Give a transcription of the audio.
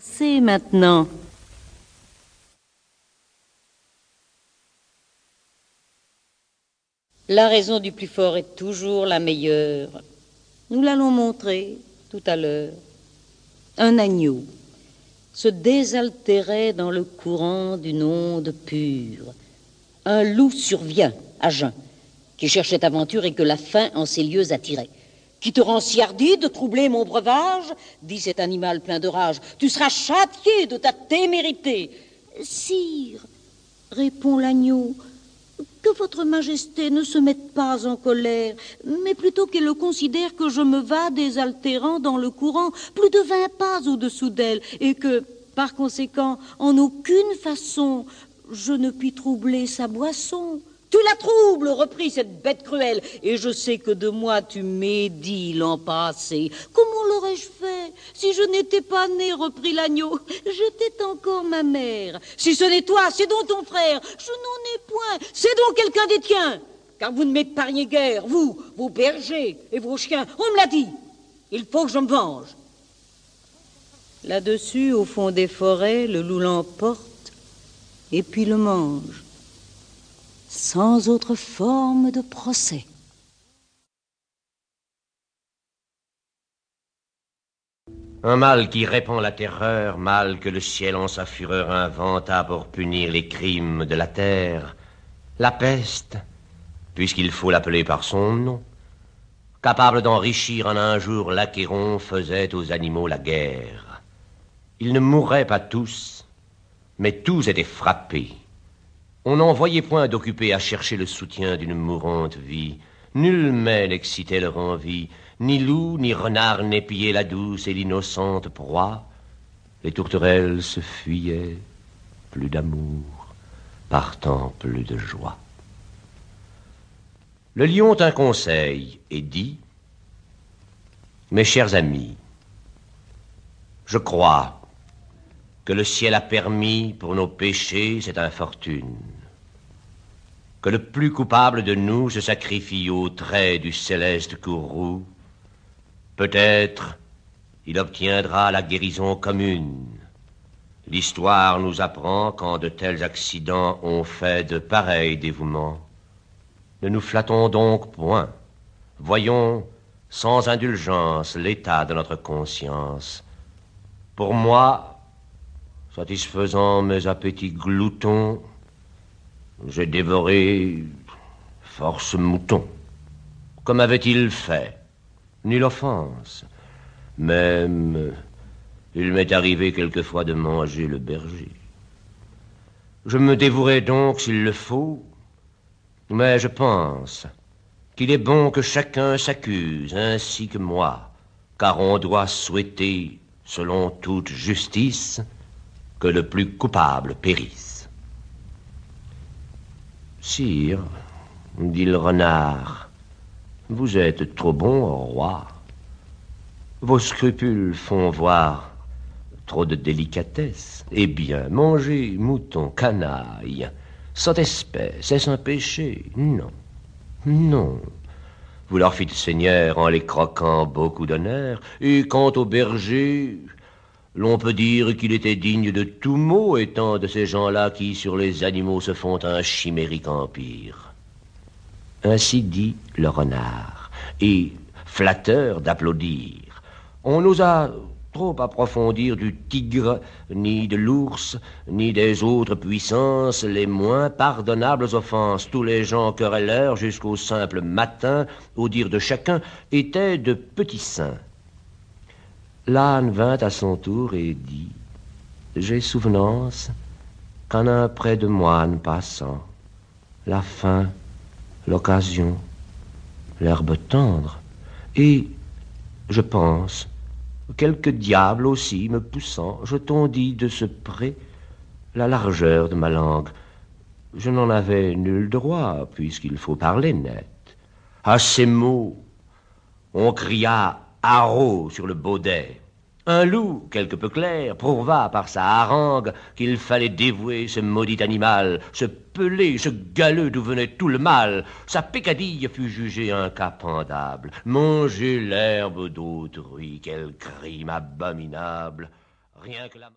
C'est maintenant. La raison du plus fort est toujours la meilleure. Nous l'allons montrer tout à l'heure. Un agneau se désaltérait dans le courant d'une onde pure. Un loup survient à jeun, qui cherchait aventure et que la faim en ces lieux attirait. Qui te rend si hardi de troubler mon breuvage dit cet animal plein de rage. Tu seras châtié de ta témérité. Sire, répond l'agneau, que votre majesté ne se mette pas en colère, mais plutôt qu'elle considère que je me vas désaltérant dans le courant plus de vingt pas au-dessous d'elle, et que, par conséquent, en aucune façon je ne puis troubler sa boisson. Tu la troubles, reprit cette bête cruelle, et je sais que de moi tu médis l'an passé. Comment l'aurais-je fait si je n'étais pas né, reprit l'agneau? J'étais encore ma mère. Si ce n'est toi, c'est donc ton frère. Je n'en ai point, c'est donc quelqu'un des tiens. Car vous ne m'épargnez guère, vous, vos bergers et vos chiens. On me l'a dit. Il faut que je me venge. Là-dessus, au fond des forêts, le loup l'emporte et puis le mange sans autre forme de procès. Un mal qui répand la terreur, mal que le ciel en sa fureur inventa pour punir les crimes de la terre, la peste, puisqu'il faut l'appeler par son nom, capable d'enrichir en un jour l'Achéron, faisait aux animaux la guerre. Ils ne mourraient pas tous, mais tous étaient frappés. On n'en voyait point d'occupés à chercher le soutien d'une mourante vie. Nul mets n'excitait leur envie, ni loup, ni renard n'épiaient la douce et l'innocente proie. Les tourterelles se fuyaient, plus d'amour, partant plus de joie. Le lion tint conseil et dit Mes chers amis, je crois que le ciel a permis pour nos péchés cette infortune que le plus coupable de nous se sacrifie au trait du céleste courroux, peut-être il obtiendra la guérison commune. L'histoire nous apprend quand de tels accidents ont fait de pareils dévouements. Ne nous flattons donc point. Voyons sans indulgence l'état de notre conscience. Pour moi, satisfaisant mes appétits gloutons, j'ai dévoré force mouton. Comme avait-il fait Nulle offense. Même, il m'est arrivé quelquefois de manger le berger. Je me dévouerai donc s'il le faut, mais je pense qu'il est bon que chacun s'accuse ainsi que moi, car on doit souhaiter, selon toute justice, que le plus coupable périsse. Sire, dit le renard, vous êtes trop bon, roi. Vos scrupules font voir trop de délicatesse. Eh bien, manger mouton, canaille, sans espèce, est-ce un péché? Non, non. Vous leur fîtes seigneur en les croquant beaucoup d'honneur, et quant au berger, l'on peut dire qu'il était digne de tout mot, étant de ces gens-là qui, sur les animaux, se font un chimérique empire. Ainsi dit le renard, et flatteur d'applaudir. On n'osa trop approfondir du tigre, ni de l'ours, ni des autres puissances les moins pardonnables offenses. Tous les gens querelleurs, jusqu'au simple matin, au dire de chacun, étaient de petits saints. L'âne vint à son tour et dit J'ai souvenance qu'en un près de moine passant, la faim, l'occasion, l'herbe tendre, et, je pense, quelque diable aussi me poussant, je tondis de ce près la largeur de ma langue. Je n'en avais nul droit, puisqu'il faut parler net. À ces mots, on cria haro sur le baudet. Un loup, quelque peu clair, prouva par sa harangue qu'il fallait dévouer ce maudit animal, ce pelé, ce galeux d'où venait tout le mal. Sa pécadille fut jugée un cas pendable. Manger l'herbe d'autrui, quel crime abominable. Rien que la...